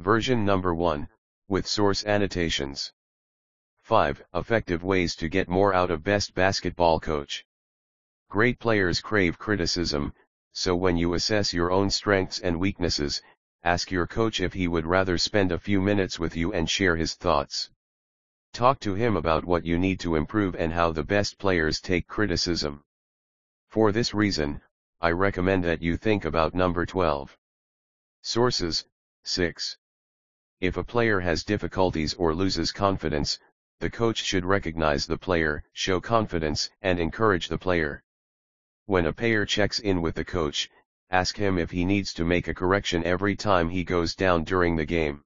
Version number 1, with source annotations. 5. Effective ways to get more out of best basketball coach. Great players crave criticism, so when you assess your own strengths and weaknesses, ask your coach if he would rather spend a few minutes with you and share his thoughts. Talk to him about what you need to improve and how the best players take criticism. For this reason, I recommend that you think about number 12. Sources 6. If a player has difficulties or loses confidence, the coach should recognize the player, show confidence, and encourage the player. When a player checks in with the coach, ask him if he needs to make a correction every time he goes down during the game.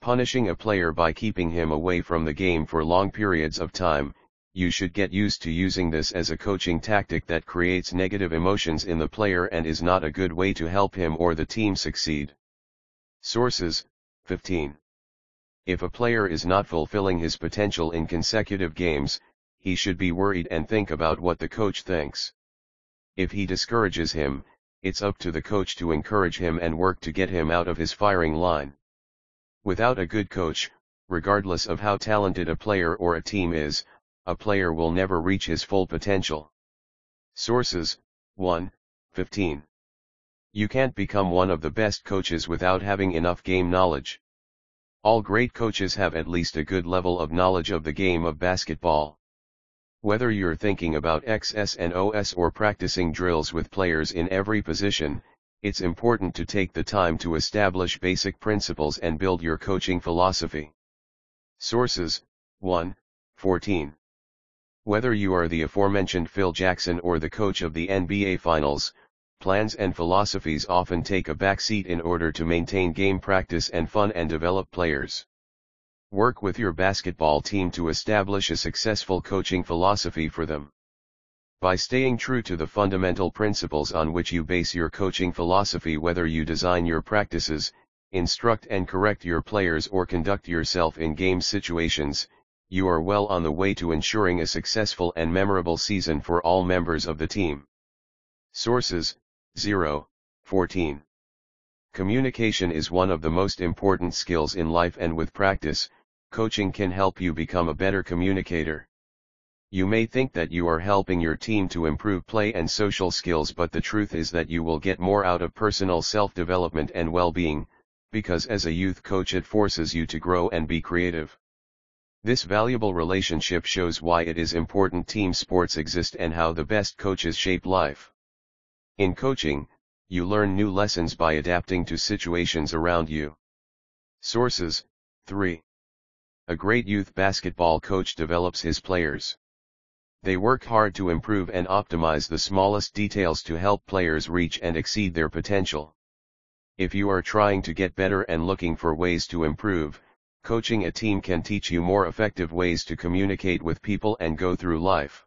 Punishing a player by keeping him away from the game for long periods of time, you should get used to using this as a coaching tactic that creates negative emotions in the player and is not a good way to help him or the team succeed. Sources 15. If a player is not fulfilling his potential in consecutive games, he should be worried and think about what the coach thinks. If he discourages him, it's up to the coach to encourage him and work to get him out of his firing line. Without a good coach, regardless of how talented a player or a team is, a player will never reach his full potential. Sources 1. 15. You can't become one of the best coaches without having enough game knowledge. All great coaches have at least a good level of knowledge of the game of basketball. Whether you're thinking about XS and OS or practicing drills with players in every position, it's important to take the time to establish basic principles and build your coaching philosophy. Sources 1. 14. Whether you are the aforementioned Phil Jackson or the coach of the NBA Finals, plans and philosophies often take a backseat in order to maintain game practice and fun and develop players. Work with your basketball team to establish a successful coaching philosophy for them. By staying true to the fundamental principles on which you base your coaching philosophy whether you design your practices, instruct and correct your players or conduct yourself in game situations, you are well on the way to ensuring a successful and memorable season for all members of the team. Sources 0, 14. Communication is one of the most important skills in life and with practice, coaching can help you become a better communicator. You may think that you are helping your team to improve play and social skills but the truth is that you will get more out of personal self-development and well-being, because as a youth coach it forces you to grow and be creative. This valuable relationship shows why it is important team sports exist and how the best coaches shape life. In coaching, you learn new lessons by adapting to situations around you. Sources 3. A great youth basketball coach develops his players. They work hard to improve and optimize the smallest details to help players reach and exceed their potential. If you are trying to get better and looking for ways to improve, coaching a team can teach you more effective ways to communicate with people and go through life.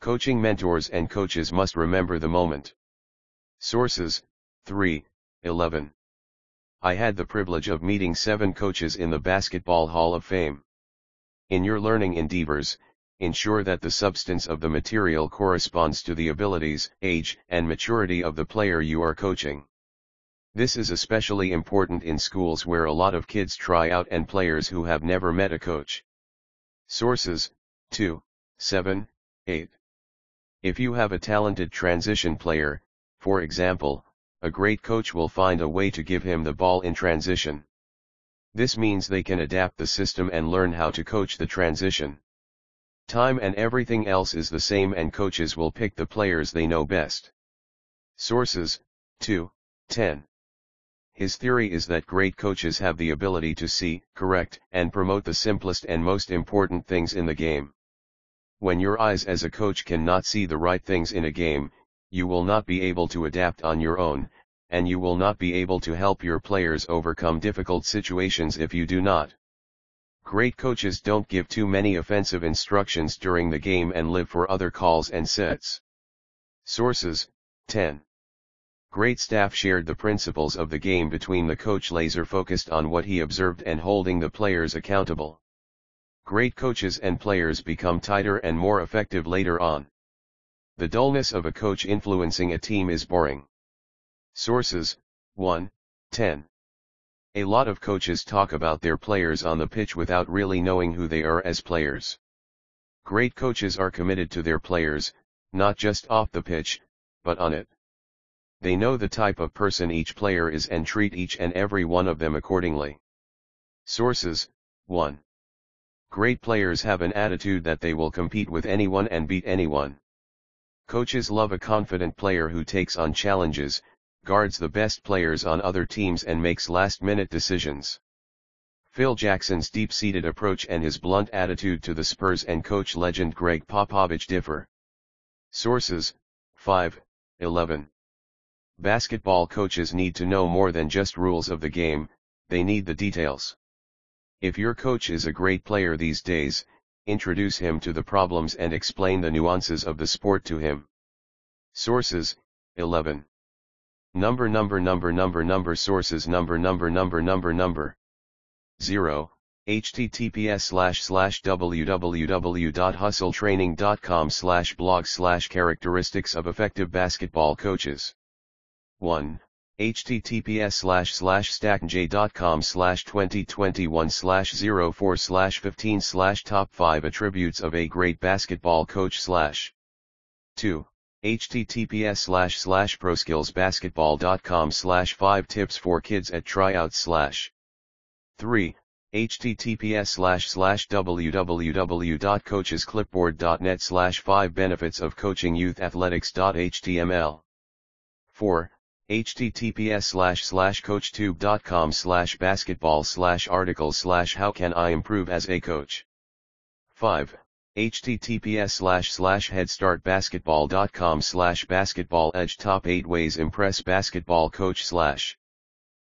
Coaching mentors and coaches must remember the moment. Sources 3, 11. I had the privilege of meeting seven coaches in the Basketball Hall of Fame. In your learning endeavors, ensure that the substance of the material corresponds to the abilities, age, and maturity of the player you are coaching. This is especially important in schools where a lot of kids try out and players who have never met a coach. Sources 2, 7, 8. If you have a talented transition player, for example, a great coach will find a way to give him the ball in transition. This means they can adapt the system and learn how to coach the transition. Time and everything else is the same and coaches will pick the players they know best. Sources 2, 10. His theory is that great coaches have the ability to see, correct, and promote the simplest and most important things in the game. When your eyes as a coach cannot see the right things in a game, you will not be able to adapt on your own, and you will not be able to help your players overcome difficult situations if you do not. Great coaches don't give too many offensive instructions during the game and live for other calls and sets. Sources 10. Great staff shared the principles of the game between the coach laser focused on what he observed and holding the players accountable. Great coaches and players become tighter and more effective later on. The dullness of a coach influencing a team is boring. Sources 1, 10. A lot of coaches talk about their players on the pitch without really knowing who they are as players. Great coaches are committed to their players, not just off the pitch, but on it. They know the type of person each player is and treat each and every one of them accordingly. Sources 1. Great players have an attitude that they will compete with anyone and beat anyone. Coaches love a confident player who takes on challenges, guards the best players on other teams and makes last-minute decisions. Phil Jackson's deep-seated approach and his blunt attitude to the Spurs and coach legend Gregg Popovich differ. Sources, 5, 11. Basketball coaches need to know more than just rules of the game, they need the details. If your coach is a great player these days, introduce him to the problems and explain the nuances of the sport to him. Sources, 11. Number number number number number sources number number number number number 0 https slash slash www.hustletraining.com slash blog slash characteristics of effective basketball coaches 1 https slash slash stacknj.com slash 2021 slash 04 slash 15 slash top 5 attributes of a great basketball coach slash 2 https slash slash proskillsbasketball.com slash 5 tips for kids at tryouts slash 3 https slash slash www.coachesclipboard.net slash 5 benefits of coaching youth athletics.html 4 https slash slash coachtube.com slash basketball slash article slash how can I improve as a coach? 5 https slash slash headstartbasketball.com slash basketball edge top 8 ways impress basketball coach slash.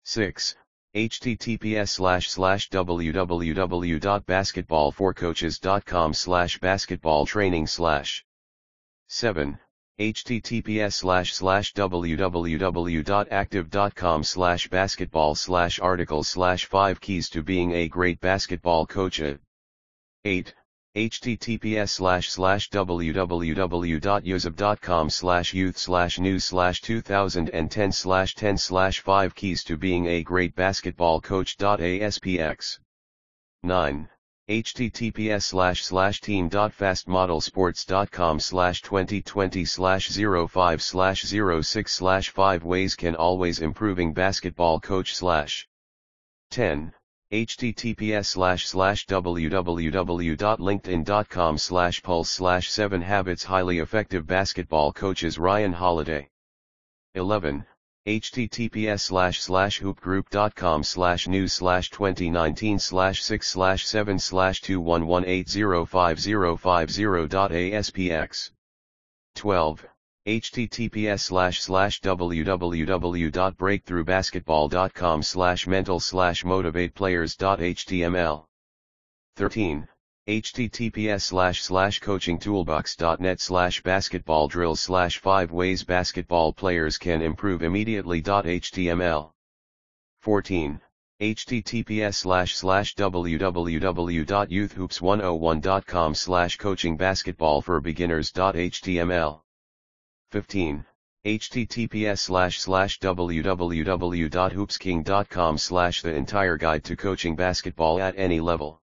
6 https slash slash www.basketballforcoaches.com slash basketball training slash. 7 https slash slash www.active.com slash basketball slash article slash 5 keys to being a great basketball coach 8 https slash slash www.yosef.com slash youth slash news slash 2010 slash 10 slash 5 keys to being a great basketball coach.aspx 9 https slash slash team.fastmodelsports.com slash 2020 slash 05 slash 06 slash 5 ways can always improving basketball coach slash 10 https slash slash www.linkedin.com slash pulse slash 7 habits highly effective basketball coaches Ryan Holiday. 11 https slash slash hoopgroup.com slash news slash 2019 slash 6 slash 7 slash 211805050.aspx 12 https slash slash www.breakthroughbasketball.com slash mental slash motivate players.html 13 https slash slash coachingtoolbox.net slash basketball drills slash 5 ways basketball players can improve immediately.html 14 https slash slash www.youthhoops101.com slash coaching basketball for beginners.html 15. https slash slash www.hoopsking.com slash the entire guide to coaching basketball at any level.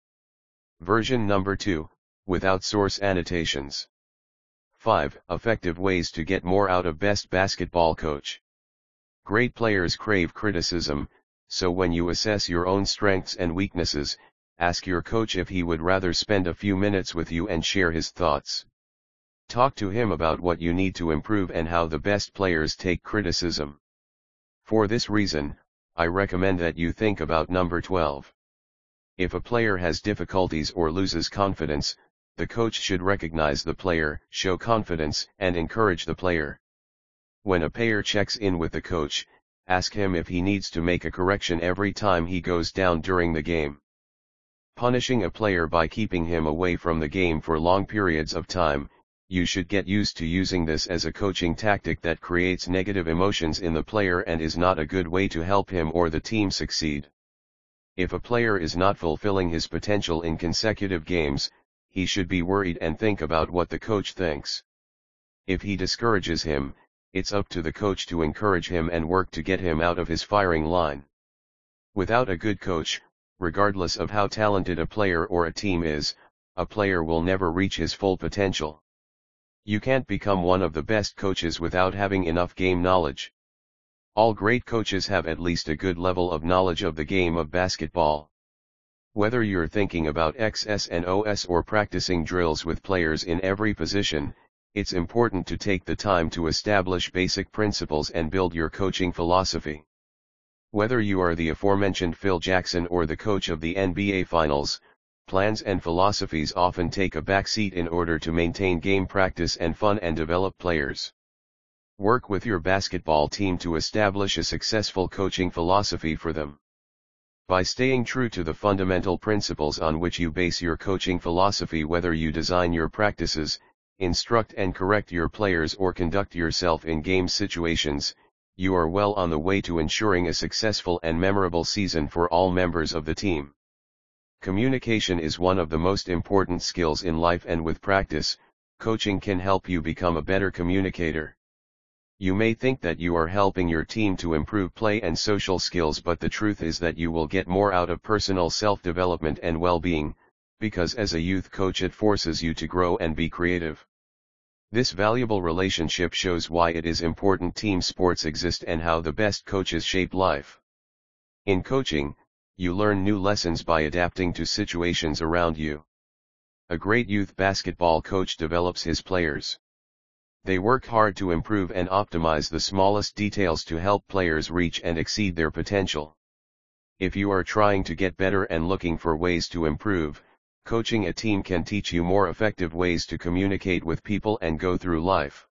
Version number 2, without source annotations. 5. Effective ways to get more out of best basketball coach. Great players crave criticism, so when you assess your own strengths and weaknesses, ask your coach if he would rather spend a few minutes with you and share his thoughts. Talk to him about what you need to improve and how the best players take criticism. For this reason, I recommend that you think about number 12. If a player has difficulties or loses confidence, the coach should recognize the player, show confidence, and encourage the player. When a player checks in with the coach, ask him if he needs to make a correction every time he goes down during the game. Punishing a player by keeping him away from the game for long periods of time, you should get used to using this as a coaching tactic that creates negative emotions in the player and is not a good way to help him or the team succeed. If a player is not fulfilling his potential in consecutive games, he should be worried and think about what the coach thinks. If he discourages him, it's up to the coach to encourage him and work to get him out of his firing line. Without a good coach, regardless of how talented a player or a team is, a player will never reach his full potential. You can't become one of the best coaches without having enough game knowledge. All great coaches have at least a good level of knowledge of the game of basketball. Whether you're thinking about XS and OS or practicing drills with players in every position, it's important to take the time to establish basic principles and build your coaching philosophy. Whether you are the aforementioned Phil Jackson or the coach of the NBA Finals, plans and philosophies often take a backseat in order to maintain game practice and fun and develop players. Work with your basketball team to establish a successful coaching philosophy for them. By staying true to the fundamental principles on which you base your coaching philosophy whether you design your practices, instruct and correct your players or conduct yourself in game situations, you are well on the way to ensuring a successful and memorable season for all members of the team. Communication is one of the most important skills in life and with practice, coaching can help you become a better communicator. You may think that you are helping your team to improve play and social skills but the truth is that you will get more out of personal self-development and well-being, because as a youth coach it forces you to grow and be creative. This valuable relationship shows why it is important team sports exist and how the best coaches shape life. In coaching, you learn new lessons by adapting to situations around you. A great youth basketball coach develops his players. They work hard to improve and optimize the smallest details to help players reach and exceed their potential. If you are trying to get better and looking for ways to improve, coaching a team can teach you more effective ways to communicate with people and go through life.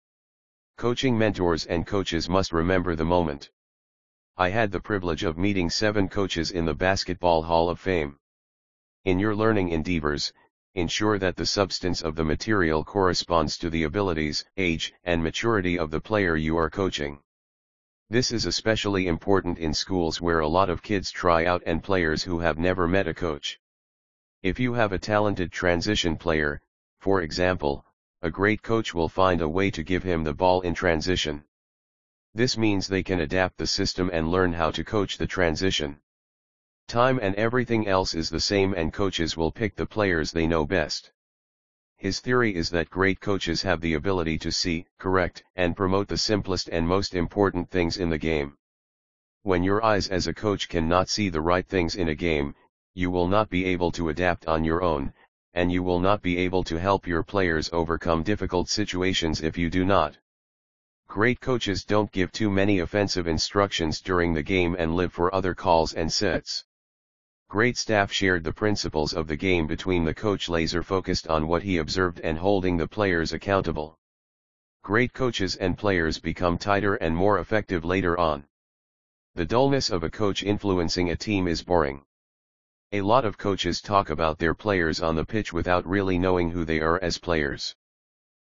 Coaching mentors and coaches must remember the moment. I had the privilege of meeting seven coaches in the Basketball Hall of Fame. In your learning endeavors, ensure that the substance of the material corresponds to the abilities, age, and maturity of the player you are coaching. This is especially important in schools where a lot of kids try out and players who have never met a coach. If you have a talented transition player, for example, a great coach will find a way to give him the ball in transition. This means they can adapt the system and learn how to coach the transition. Time and everything else is the same and coaches will pick the players they know best. His theory is that great coaches have the ability to see, correct, and promote the simplest and most important things in the game. When your eyes as a coach cannot see the right things in a game, you will not be able to adapt on your own, and you will not be able to help your players overcome difficult situations if you do not. Great coaches don't give too many offensive instructions during the game and live for other calls and sets. Great staff shared the principles of the game between the coach laser focused on what he observed and holding the players accountable. Great coaches and players become tighter and more effective later on. The dullness of a coach influencing a team is boring. A lot of coaches talk about their players on the pitch without really knowing who they are as players.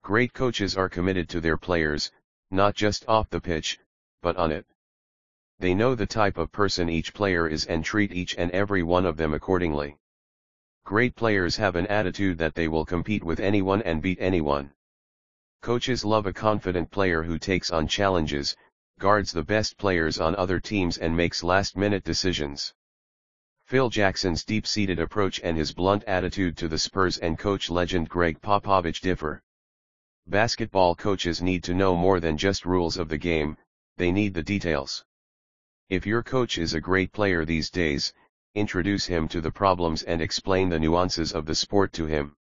Great coaches are committed to their players, not just off the pitch, but on it. They know the type of person each player is and treat each and every one of them accordingly. Great players have an attitude that they will compete with anyone and beat anyone. Coaches love a confident player who takes on challenges, guards the best players on other teams and makes last-minute decisions. Phil Jackson's deep-seated approach and his blunt attitude to the Spurs and coach legend Gregg Popovich differ. Basketball coaches need to know more than just rules of the game, they need the details. If your coach is a great player these days, introduce him to the problems and explain the nuances of the sport to him.